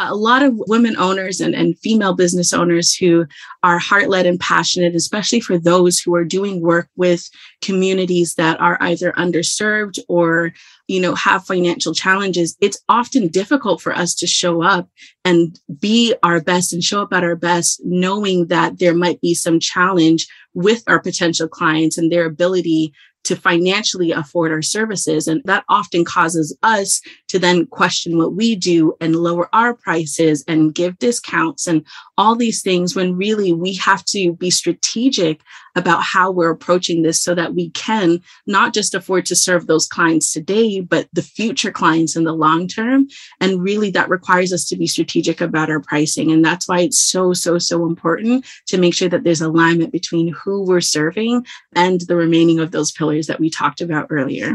a lot of women owners and, and female business owners who are heart led and passionate, especially for those who are doing work with communities that are either underserved or you know have financial challenges it's often difficult for us to show up and be our best and show up at our best knowing that there might be some challenge with our potential clients and their ability to financially afford our services. And that often causes us to then question what we do and lower our prices and give discounts and all these things when really we have to be strategic about how we're approaching this so that we can not just afford to serve those clients today, but the future clients in the long term. And really that requires us to be strategic about our pricing. And that's why it's so, so, so important to make sure that there's alignment between who we're serving and the remaining of those pillars that we talked about earlier.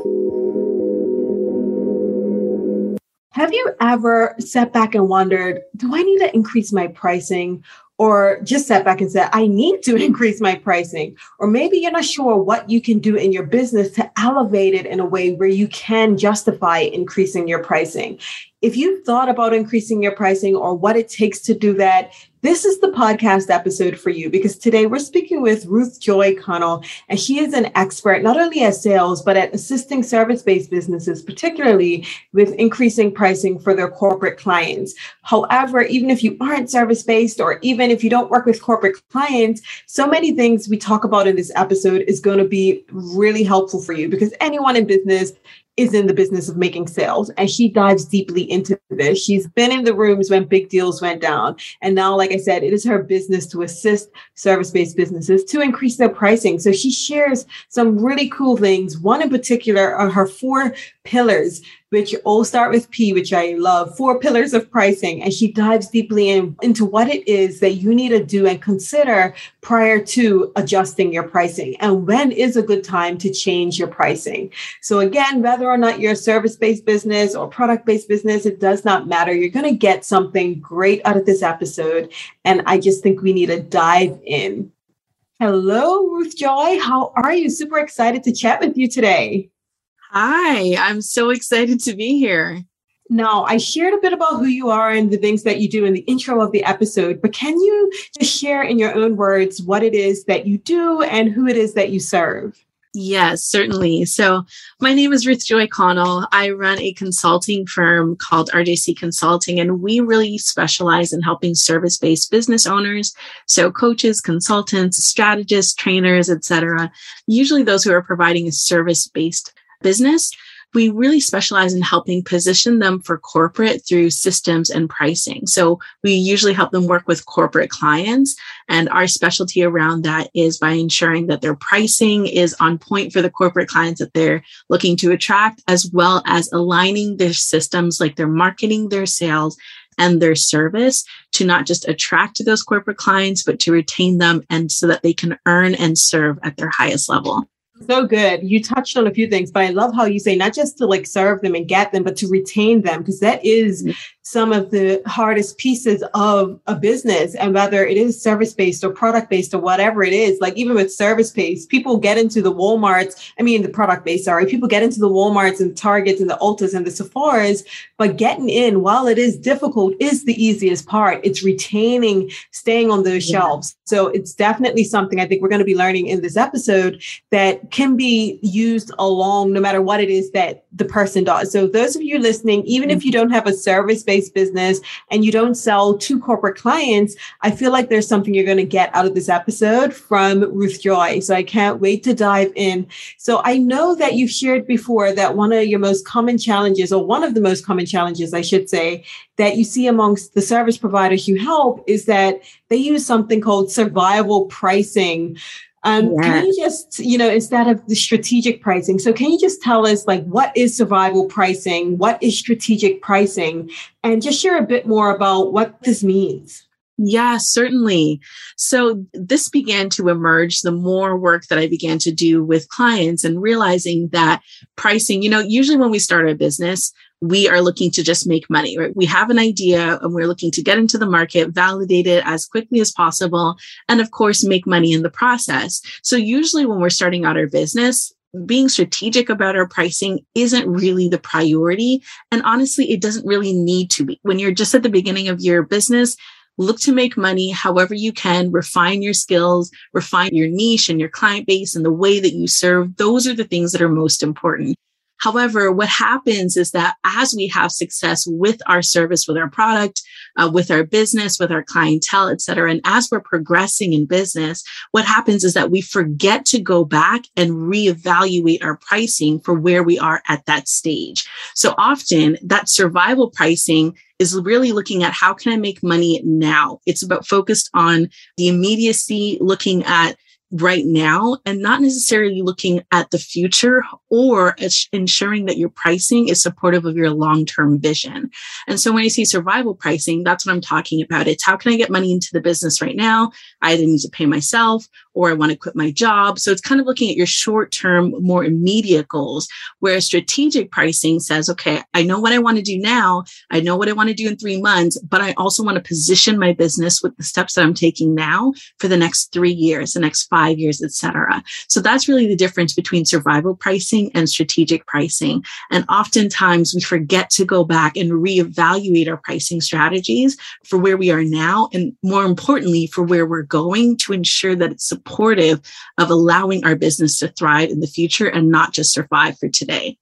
Have you ever sat back and wondered, do I need to increase my pricing? Or just sat back and said, I need to increase my pricing. Or maybe you're not sure what you can do in your business to elevate it in a way where you can justify increasing your pricing. If you've thought about increasing your pricing or what it takes to do that, this is the podcast episode for you because today we're speaking with Ruth Joy Connell, and she is an expert not only at sales, but at assisting service based businesses, particularly with increasing pricing for their corporate clients. However, even if you aren't service based or even if you don't work with corporate clients, so many things we talk about in this episode is going to be really helpful for you because anyone in business is in the business of making sales and she dives deeply into this. She's been in the rooms when big deals went down. And now, like I said, it is her business to assist service based businesses to increase their pricing. So she shares some really cool things. One in particular are her four pillars which all start with P, which I love, four pillars of pricing. And she dives deeply in, into what it is that you need to do and consider prior to adjusting your pricing. And when is a good time to change your pricing? So again, whether or not you're a service-based business or product-based business, it does not matter. You're going to get something great out of this episode. And I just think we need to dive in. Hello, Ruth Joy. How are you? Super excited to chat with you today. Hi, I'm so excited to be here. Now, I shared a bit about who you are and the things that you do in the intro of the episode, but can you just share in your own words what it is that you do and who it is that you serve? Yes, certainly. So, my name is Ruth Joy Connell. I run a consulting firm called RJC Consulting, and we really specialize in helping service based business owners. So, coaches, consultants, strategists, trainers, etc. Usually, those who are providing a service based business, we really specialize in helping position them for corporate through systems and pricing. So we usually help them work with corporate clients. And our specialty around that is by ensuring that their pricing is on point for the corporate clients that they're looking to attract, as well as aligning their systems, like their marketing, their sales, and their service to not just attract those corporate clients, but to retain them and so that they can earn and serve at their highest level. So good. You touched on a few things, but I love how you say not just to like serve them and get them, but to retain them, because that is mm-hmm some of the hardest pieces of a business and whether it is service based or product based or whatever it is like even with service based people get into the walmarts i mean the product based sorry people get into the walmarts and targets and the ultas and the sephoras but getting in while it is difficult is the easiest part it's retaining staying on those yeah. shelves so it's definitely something i think we're going to be learning in this episode that can be used along no matter what it is that the person does so those of you listening even mm-hmm. if you don't have a service based business and you don't sell to corporate clients, I feel like there's something you're going to get out of this episode from Ruth Joy. So I can't wait to dive in. So I know that you've shared before that one of your most common challenges, or one of the most common challenges, I should say, that you see amongst the service providers you help is that they use something called survival pricing um, yeah. Can you just, you know, instead of the strategic pricing, so can you just tell us like what is survival pricing? What is strategic pricing? And just share a bit more about what this means. Yeah, certainly. So this began to emerge the more work that I began to do with clients and realizing that pricing, you know, usually when we start a business, we are looking to just make money, right? We have an idea and we're looking to get into the market, validate it as quickly as possible, and of course, make money in the process. So usually when we're starting out our business, being strategic about our pricing isn't really the priority. And honestly, it doesn't really need to be. When you're just at the beginning of your business, look to make money however you can, refine your skills, refine your niche and your client base and the way that you serve. Those are the things that are most important. However, what happens is that as we have success with our service, with our product, uh, with our business, with our clientele, et cetera, and as we're progressing in business, what happens is that we forget to go back and reevaluate our pricing for where we are at that stage. So often that survival pricing is really looking at how can I make money now? It's about focused on the immediacy, looking at right now and not necessarily looking at the future or ensuring that your pricing is supportive of your long-term vision. And so when I say survival pricing, that's what I'm talking about. It's how can I get money into the business right now? I either need to pay myself or I want to quit my job. So it's kind of looking at your short term, more immediate goals, where strategic pricing says, okay, I know what I want to do now. I know what I want to do in three months, but I also want to position my business with the steps that I'm taking now for the next three years, the next five years, etc. So that's really the difference between survival pricing and strategic pricing. And oftentimes we forget to go back and reevaluate our pricing strategies for where we are now. And more importantly, for where we're going to ensure that it's supportive of allowing our business to thrive in the future and not just survive for today.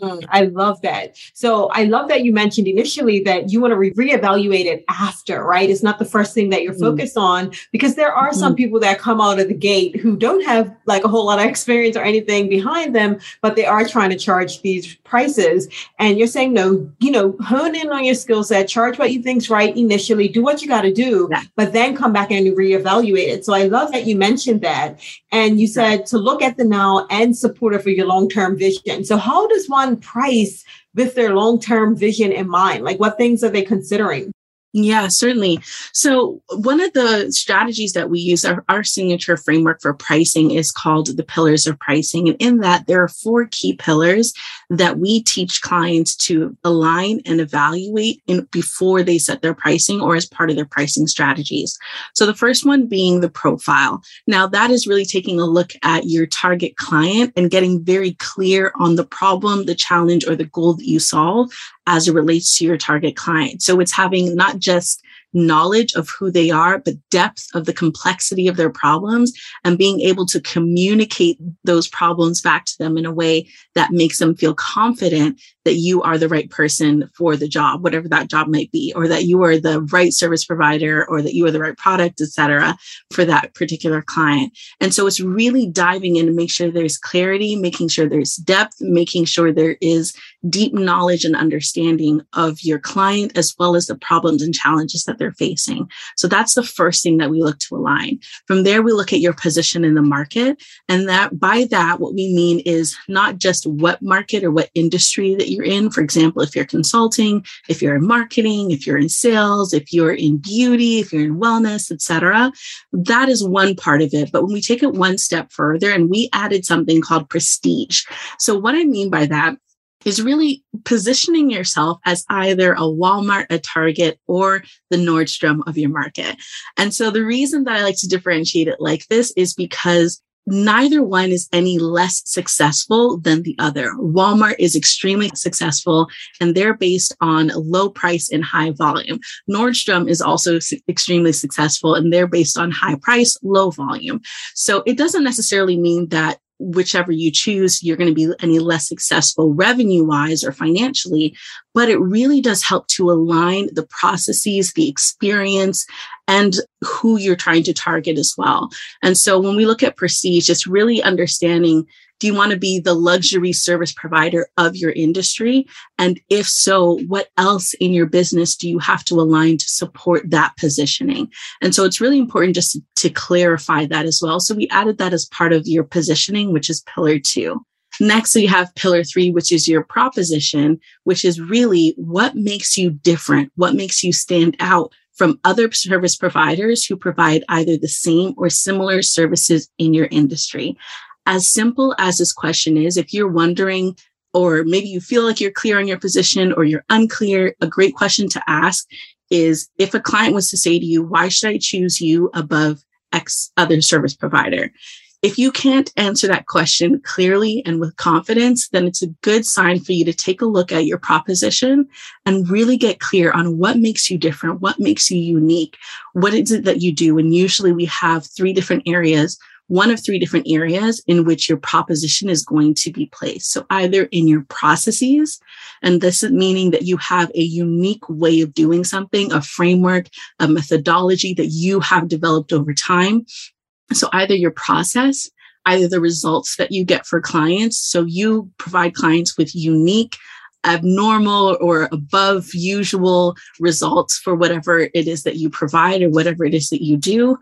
Mm, I love that. So I love that you mentioned initially that you want to re- reevaluate it after, right? It's not the first thing that you're mm. focused on because there are mm-hmm. some people that come out of the gate who don't have like a whole lot of experience or anything behind them, but they are trying to charge these prices. And you're saying, no, you know, hone in on your skill set, charge what you think's right initially, do what you got to do, yeah. but then come back and reevaluate it. So I love that you mentioned that. And you said yeah. to look at the now and support it for your long-term vision. So how does one price with their long term vision in mind? Like, what things are they considering? Yeah, certainly. So one of the strategies that we use, our, our, signature framework for pricing is called the pillars of pricing. And in that, there are four key pillars that we teach clients to align and evaluate in, before they set their pricing or as part of their pricing strategies. So the first one being the profile. Now that is really taking a look at your target client and getting very clear on the problem, the challenge, or the goal that you solve as it relates to your target client. So it's having not just knowledge of who they are, but depth of the complexity of their problems and being able to communicate those problems back to them in a way that makes them feel confident that you are the right person for the job, whatever that job might be, or that you are the right service provider or that you are the right product, et cetera, for that particular client. And so it's really diving in to make sure there's clarity, making sure there's depth, making sure there is deep knowledge and understanding of your client, as well as the problems and challenges that they're facing. So that's the first thing that we look to align. From there, we look at your position in the market. And that by that, what we mean is not just what market or what industry that you're in. For example, if you're consulting, if you're in marketing, if you're in sales, if you're in beauty, if you're in wellness, etc. That is one part of it. But when we take it one step further and we added something called prestige. So what I mean by that is really positioning yourself as either a Walmart, a Target, or the Nordstrom of your market. And so the reason that I like to differentiate it like this is because neither one is any less successful than the other. Walmart is extremely successful and they're based on low price and high volume. Nordstrom is also extremely successful and they're based on high price, low volume. So it doesn't necessarily mean that whichever you choose, you're going to be any less successful revenue wise or financially, but it really does help to align the processes, the experience, and who you're trying to target as well. And so when we look at prestige, it's really understanding do you want to be the luxury service provider of your industry? And if so, what else in your business do you have to align to support that positioning? And so it's really important just to, clarify that as well. So we added that as part of your positioning, which is pillar two. Next, we have pillar three, which is your proposition, which is really what makes you different, what makes you stand out from other service providers who provide either the same or similar services in your industry. As simple as this question is, if you're wondering, or maybe you feel like you're clear on your position or you're unclear, a great question to ask is if a client was to say to you, why should I choose you above X other service provider? If you can't answer that question clearly and with confidence, then it's a good sign for you to take a look at your proposition and really get clear on what makes you different, what makes you unique, what is it that you do. And usually we have three different areas one of three different areas in which your proposition is going to be placed. So either in your processes, and this is meaning that you have a unique way of doing something, a framework, a methodology that you have developed over time. So either your process, either the results that you get for clients. So you provide clients with unique, abnormal or above usual results for whatever it is that you provide or whatever it is that you do,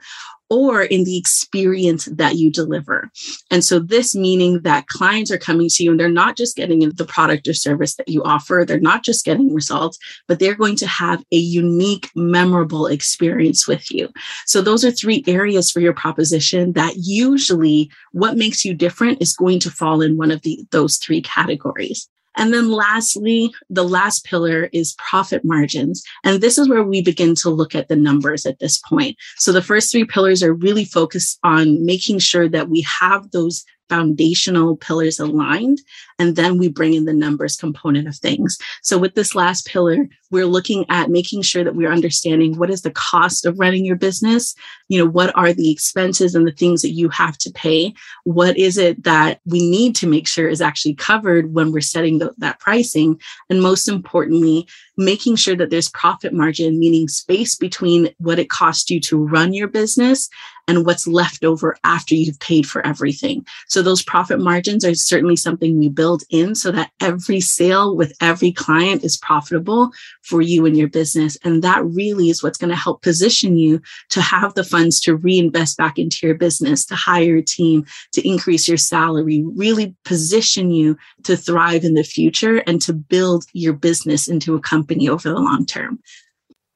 or in the experience that you deliver. And so, this meaning that clients are coming to you and they're not just getting the product or service that you offer, they're not just getting results, but they're going to have a unique, memorable experience with you. So, those are three areas for your proposition that usually what makes you different is going to fall in one of the, those three categories. And then lastly, the last pillar is profit margins. And this is where we begin to look at the numbers at this point. So the first three pillars are really focused on making sure that we have those foundational pillars aligned. And then we bring in the numbers component of things. So with this last pillar, we're looking at making sure that we're understanding what is the cost of running your business? You know, what are the expenses and the things that you have to pay? What is it that we need to make sure is actually covered when we're setting the, that pricing? And most importantly, making sure that there's profit margin, meaning space between what it costs you to run your business and what's left over after you've paid for everything. So those profit margins are certainly something we build in so that every sale with every client is profitable for you and your business. And that really is what's going to help position you to have the funds to reinvest back into your business, to hire a team, to increase your salary, really position you to thrive in the future and to build your business into a company over the long term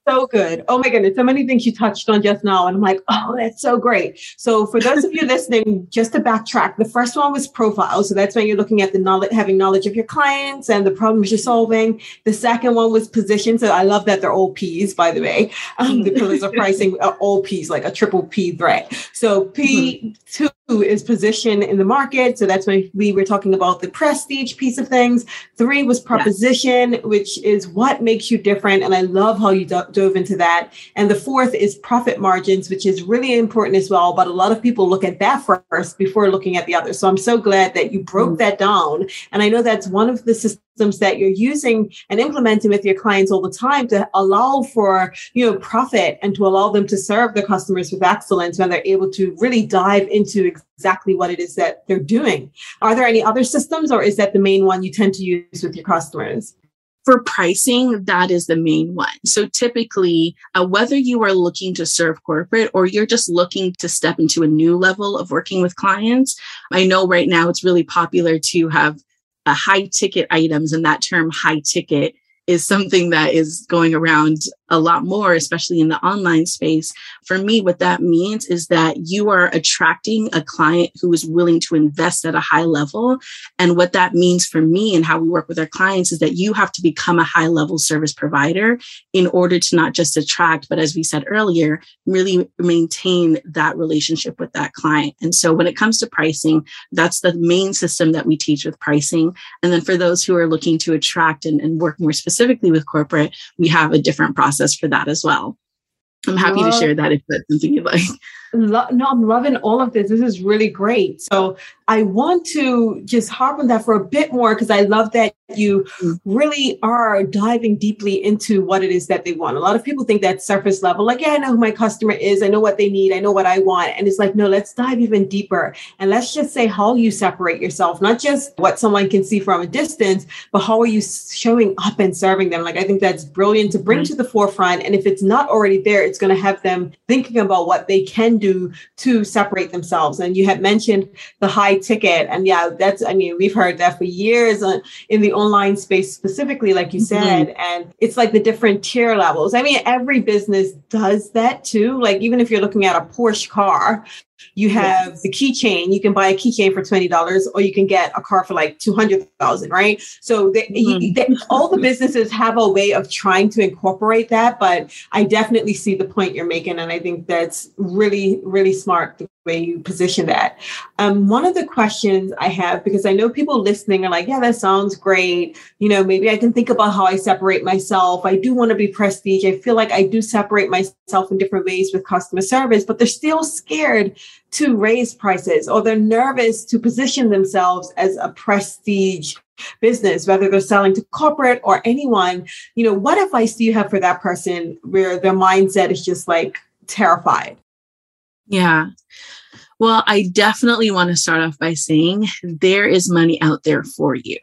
so good. Oh my goodness, so many things you touched on just now. And I'm like, oh, that's so great. So for those of you listening, just to backtrack, the first one was profile. So that's when you're looking at the knowledge, having knowledge of your clients and the problems you're solving. The second one was position. So I love that they're all P's, by the way. Um, the pillars of pricing are all P's, like a triple P threat. So P2 mm-hmm. Is position in the market. So that's why we were talking about the prestige piece of things. Three was proposition, yeah. which is what makes you different. And I love how you do- dove into that. And the fourth is profit margins, which is really important as well. But a lot of people look at that first before looking at the other. So I'm so glad that you broke mm. that down. And I know that's one of the systems that you're using and implementing with your clients all the time to allow for you know profit and to allow them to serve their customers with excellence when they're able to really dive into exactly what it is that they're doing are there any other systems or is that the main one you tend to use with your customers for pricing, that is the main one. So typically, uh, whether you are looking to serve corporate or you're just looking to step into a new level of working with clients, I know right now it's really popular to have high ticket items, and that term high ticket is something that is going around a lot more, especially in the online space. For me, what that means is that you are attracting a client who is willing to invest at a high level. And what that means for me and how we work with our clients is that you have to become a high level service provider in order to not just attract, but as we said earlier, really maintain that relationship with that client. And so when it comes to pricing, that's the main system that we teach with pricing. And then for those who are looking to attract and, and work more specifically with corporate, we have a different process process for that as well. I'm happy to share that if that's something you'd like. Lo- no, I'm loving all of this. This is really great. So I want to just harp on that for a bit more because I love that you mm. really are diving deeply into what it is that they want. A lot of people think that surface level, like, yeah, I know who my customer is, I know what they need, I know what I want. And it's like, no, let's dive even deeper. And let's just say how you separate yourself, not just what someone can see from a distance, but how are you showing up and serving them? Like, I think that's brilliant to bring mm-hmm. to the forefront. And if it's not already there, it's going to have them thinking about what they can do to separate themselves. And you had mentioned the high ticket. And yeah, that's, I mean, we've heard that for years in the online space specifically, like you mm-hmm. said. Mm-hmm. And it's like the different tier levels. I mean, every business does that too. Like even if you're looking at a Porsche car, you have yes. the keychain. You can buy a keychain for twenty dollars, or you can get a car for like two hundred thousand. Right? So they, mm-hmm. they, all the businesses have a way of trying to incorporate that. But I definitely see the point you're making, and I think that's really, really smart the way you position that. Um, one of the questions I have, because I know people listening are like, "Yeah, that sounds great." You know, maybe I can think about how I separate myself. I do want to be prestige. I feel like I do separate myself in different ways with customer service, but they're still scared to raise prices or they're nervous to position themselves as a prestige business, whether they're selling to corporate or anyone. You know, what advice do you have for that person where their mindset is just like terrified? Yeah. Well, I definitely want to start off by saying there is money out there for you.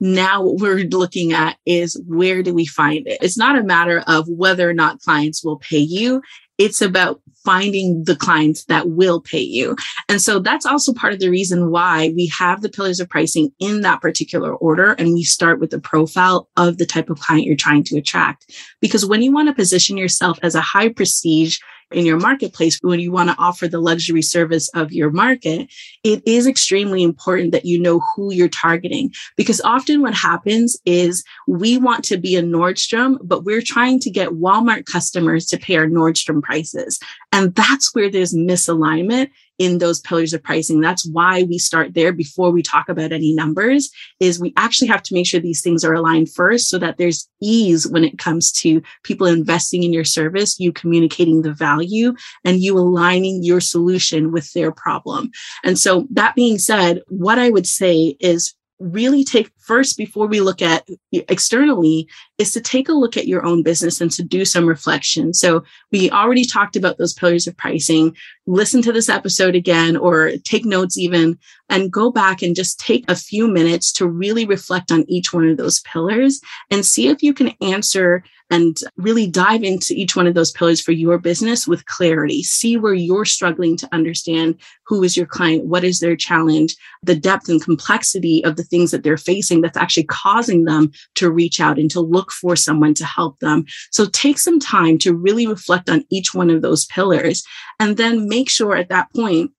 Now, what we're looking at is where do we find it? It's not a matter of whether or not clients will pay you. It's about finding the clients that will pay you. And so that's also part of the reason why we have the pillars of pricing in that particular order. And we start with the profile of the type of client you're trying to attract. Because when you want to position yourself as a high prestige in your marketplace, when you want to offer the luxury service of your market, it is extremely important that you know who you're targeting. Because often what happens is we want to be a Nordstrom, but we're trying to get Walmart customers to pay our Nordstrom prices. And that's where there's misalignment in those pillars of pricing. That's why we start there before we talk about any numbers is we actually have to make sure these things are aligned first so that there's ease when it comes to people investing in your service, you communicating the value and you aligning your solution with their problem. And so that being said, what I would say is really take first before we look at externally is to take a look at your own business and to do some reflection. So we already talked about those pillars of pricing. Listen to this episode again or take notes even and go back and just take a few minutes to really reflect on each one of those pillars and see if you can answer and really dive into each one of those pillars for your business with clarity. See where you're struggling to understand who is your client, what is their challenge, the depth and complexity of the things that they're facing that's actually causing them to reach out and to look for someone to help them. So take some time to really reflect on each one of those pillars and then make sure at that point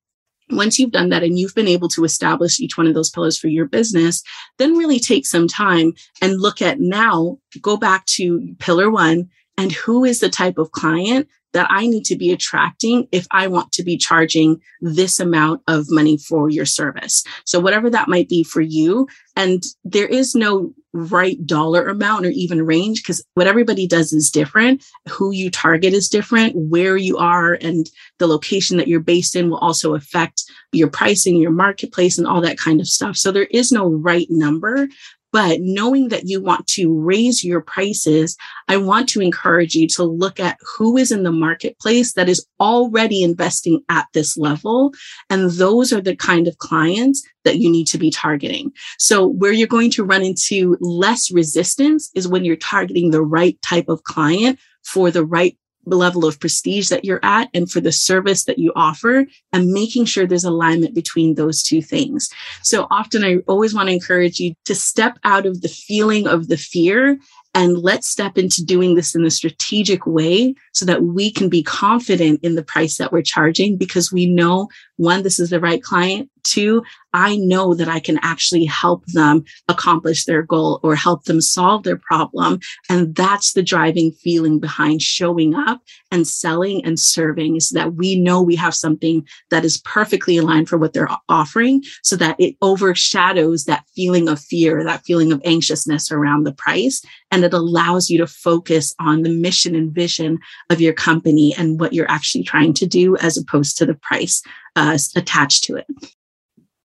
once you've done that and you've been able to establish each one of those pillars for your business, then really take some time and look at now, go back to pillar one and who is the type of client that I need to be attracting if I want to be charging this amount of money for your service. So whatever that might be for you. And there is no right dollar amount or even range because what everybody does is different. Who you target is different. Where you are and the location that you're based in will also affect your pricing, your marketplace and all that kind of stuff. So there is no right number, but knowing that you want to raise your prices, I want to encourage you to look at who is in the marketplace that is already investing at this level. And those are the kind of clients that you need to be targeting. So where you're going to run into less resistance is when you're targeting the right type of client for the right level of prestige that you're at and for the service that you offer and making sure there's alignment between those two things. So often I always want to encourage you to step out of the feeling of the fear and let's step into doing this in a strategic way so that we can be confident in the price that we're charging because we know one, this is the right client. Two, I know that I can actually help them accomplish their goal or help them solve their problem. And that's the driving feeling behind showing up and selling and serving is that we know we have something that is perfectly aligned for what they're offering so that it overshadows that feeling of fear, that feeling of anxiousness around the price. And it allows you to focus on the mission and vision of your company and what you're actually trying to do as opposed to the price uh, attached to it.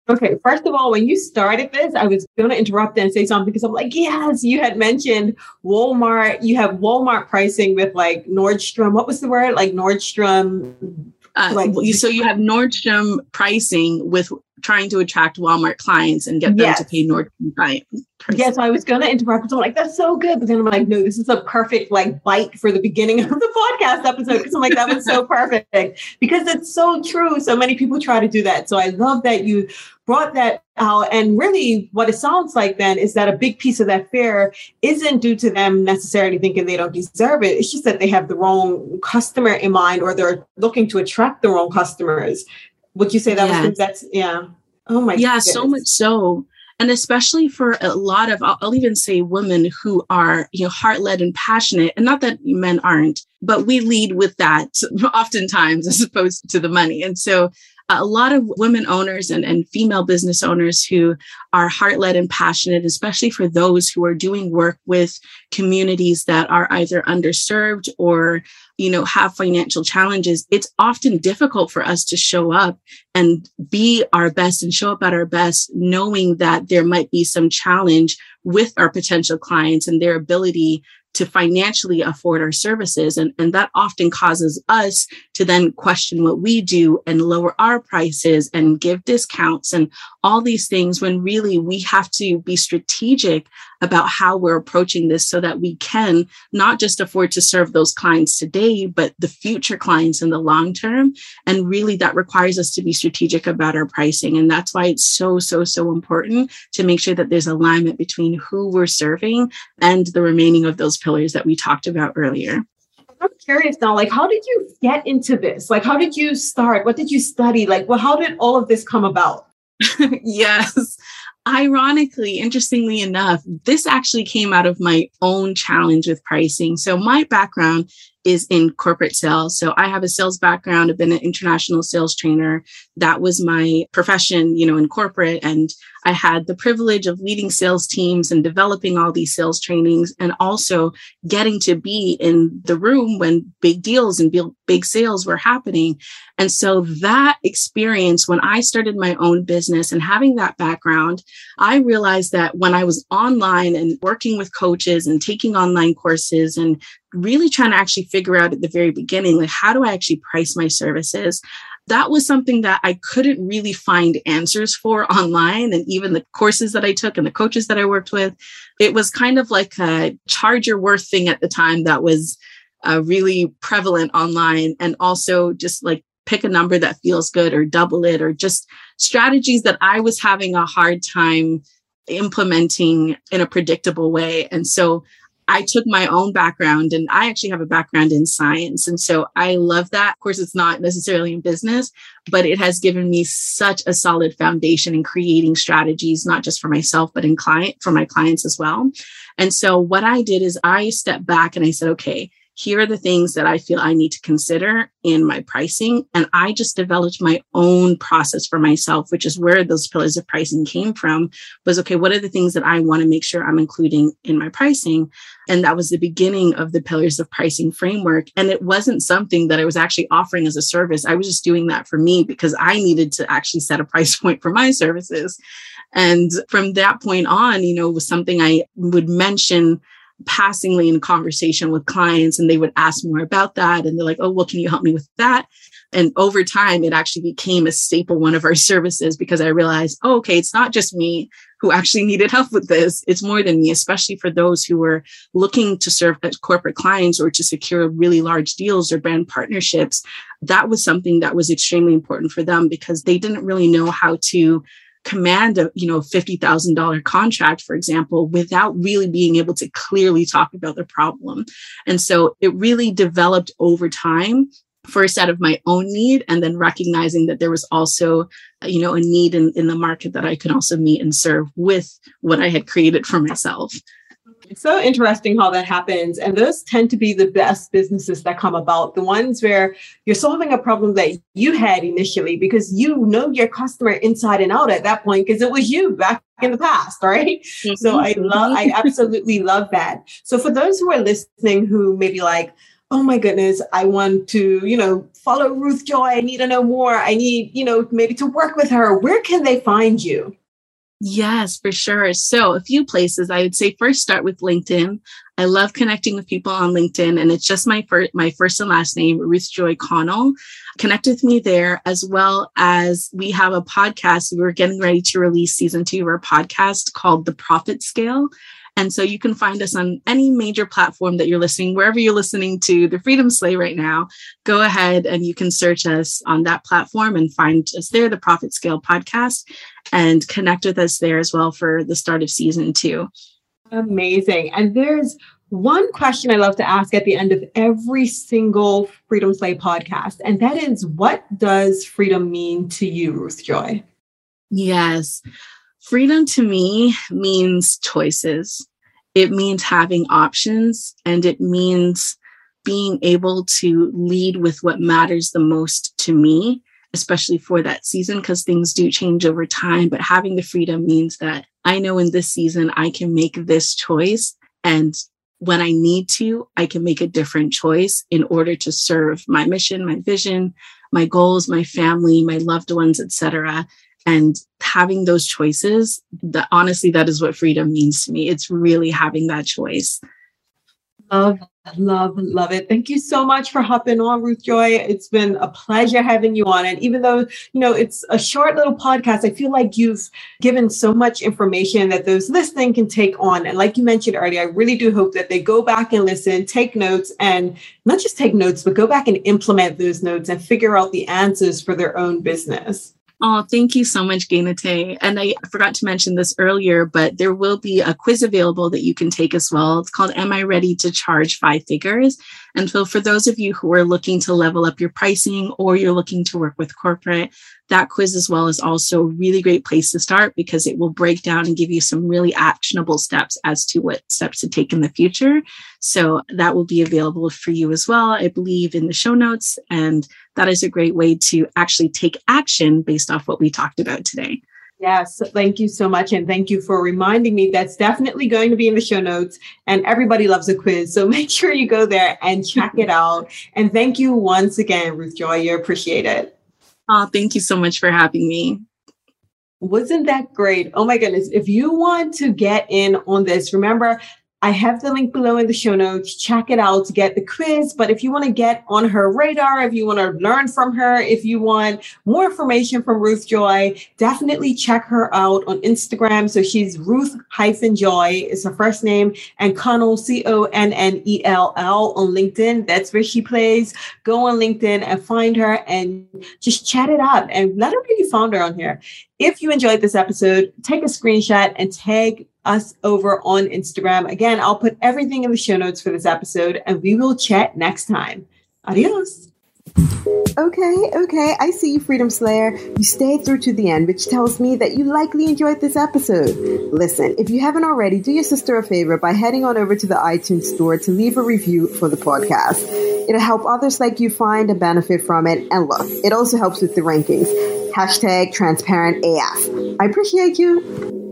Okay, first of all, when you started this, I was going to interrupt and say something because I'm like, yes, you had mentioned Walmart. You have Walmart pricing with like Nordstrom. What was the word? Like Nordstrom. Uh, like, so you have Nordstrom pricing with trying to attract Walmart clients and get them yes. to pay Nordstrom clients. Yes, I was going to interrupt. So I'm like, that's so good. But then I'm like, no, this is a perfect like bite for the beginning of the podcast episode. Because I'm like, that was so perfect because it's so true. So many people try to do that. So I love that you brought that out. And really, what it sounds like then is that a big piece of that fear isn't due to them necessarily thinking they don't deserve it. It's just that they have the wrong customer in mind or they're looking to attract the wrong customers. Would you say that yes. was that's, yeah. Oh my Yeah, goodness. so much so and especially for a lot of I'll, even say women who are you know heart-led and passionate and not that men aren't but we lead with that oftentimes as opposed to the money and so a lot of women owners and, and female business owners who are heart led and passionate, especially for those who are doing work with communities that are either underserved or you know have financial challenges it's often difficult for us to show up and be our best and show up at our best knowing that there might be some challenge with our potential clients and their ability to financially afford our services. And, and that often causes us to then question what we do and lower our prices and give discounts and all these things when really we have to be strategic about how we're approaching this so that we can not just afford to serve those clients today, but the future clients in the long term. And really that requires us to be strategic about our pricing. And that's why it's so, so, so important to make sure that there's alignment between who we're serving and the remaining of those pillars that we talked about earlier. I'm curious now, like, how did you get into this? Like, how did you start? What did you study? Like, well, how did all of this come about? yes ironically, interestingly enough, this actually came out of my own challenge with pricing. So my background is in corporate sales. So I have a sales background. I've been an international sales trainer. That was my profession, you know, in corporate. And I had the privilege of leading sales teams and developing all these sales trainings and also getting to be in the room when big deals and big sales were happening. And so that experience, when I started my own business and having that background, I realized that when I was online and working with coaches and taking online courses and really trying to actually figure out at the very beginning, like, how do I actually price my services? That was something that I couldn't really find answers for online. And even the courses that I took and the coaches that I worked with, it was kind of like a charge your worth thing at the time that was uh, really prevalent online. And also just like pick a number that feels good or double it or just strategies that I was having a hard time implementing in a predictable way. And so I took my own background and I actually have a background in science. And so I love that. Of course, it's not necessarily in business, but it has given me such a solid foundation in creating strategies, not just for myself, but in client for my clients as well. And so what I did is I stepped back and I said, okay, here are the things that I feel I need to consider in my pricing. And I just developed my own process for myself, which is where those pillars of pricing came from was okay, what are the things that I want to make sure I'm including in my pricing? And that was the beginning of the pillars of pricing framework. And it wasn't something that I was actually offering as a service. I was just doing that for me because I needed to actually set a price point for my services. And from that point on, you know, was something I would mention passingly in conversation with clients and they would ask more about that and they're like oh well can you help me with that? And over time it actually became a staple one of our services because i realized oh, okay it's not just me who actually needed help with this. It's more than me especially for those who were looking to serve corporate clients or to secure really large deals or brand partnerships. That was something that was extremely important for them because they didn't really know how to command a you know $50,000 contract for example without really being able to clearly talk about the problem. And so it really developed over time first out of my own need and then recognizing that there was also you know a need in, in the market that i could also meet and serve with what i had created for myself it's so interesting how that happens. And those tend to be the best businesses that come about, the ones where you're solving a problem that you had initially because you know your customer inside and out at that point because it was you back in the past, right? Mm-hmm. So I love, I absolutely love that. So for those who are listening who maybe like, oh my goodness, I want to, you know, follow Ruth Joy. I need to know more. I need, you know, maybe to work with her. Where can they find you? Yes, for sure. So, a few places I would say first start with LinkedIn. I love connecting with people on LinkedIn, and it's just my first, my first and last name, Ruth Joy Connell. Connect with me there, as well as we have a podcast. We're getting ready to release season two of our podcast called The Profit Scale. And so you can find us on any major platform that you're listening, wherever you're listening to the Freedom Slay right now. Go ahead and you can search us on that platform and find us there, the Profit Scale podcast, and connect with us there as well for the start of season two. Amazing. And there's one question I love to ask at the end of every single Freedom Slay podcast, and that is what does freedom mean to you, Ruth Joy? Yes. Freedom to me means choices. It means having options and it means being able to lead with what matters the most to me, especially for that season, because things do change over time. But having the freedom means that I know in this season I can make this choice and when I need to, I can make a different choice in order to serve my mission, my vision, my goals, my family, my loved ones, etc. And having those choices, that honestly, that is what freedom means to me. It's really having that choice. Love, love, love it. Thank you so much for hopping on, Ruth Joy. It's been a pleasure having you on. And even though, you know, it's a short little podcast, I feel like you've given so much information that those listening can take on. And like you mentioned earlier, I really do hope that they go back and listen, take notes, and not just take notes, but go back and implement those notes and figure out the answers for their own business. Oh, thank you so much, Gainate. And I forgot to mention this earlier, but there will be a quiz available that you can take as well. It's called Am I Ready to Charge Five Figures? And so, for those of you who are looking to level up your pricing or you're looking to work with corporate, that quiz as well is also a really great place to start because it will break down and give you some really actionable steps as to what steps to take in the future. So, that will be available for you as well, I believe, in the show notes. And that is a great way to actually take action based off what we talked about today. Yes, thank you so much. And thank you for reminding me that's definitely going to be in the show notes. And everybody loves a quiz. So make sure you go there and check it out. And thank you once again, Ruth Joy. You appreciate it. Oh, ah, thank you so much for having me. Wasn't that great? Oh my goodness. If you want to get in on this, remember I have the link below in the show notes. Check it out to get the quiz. But if you want to get on her radar, if you want to learn from her, if you want more information from Ruth Joy, definitely check her out on Instagram. So she's Ruth hyphen Joy is her first name and Connell, C O N N E L L on LinkedIn. That's where she plays. Go on LinkedIn and find her and just chat it up and let her know you found her on here. If you enjoyed this episode, take a screenshot and tag us over on Instagram. Again, I'll put everything in the show notes for this episode and we will chat next time. Adios. Okay, okay, I see you, Freedom Slayer. You stayed through to the end, which tells me that you likely enjoyed this episode. Listen, if you haven't already, do your sister a favor by heading on over to the iTunes store to leave a review for the podcast. It'll help others like you find and benefit from it. And look, it also helps with the rankings. Hashtag transparent AF. I appreciate you.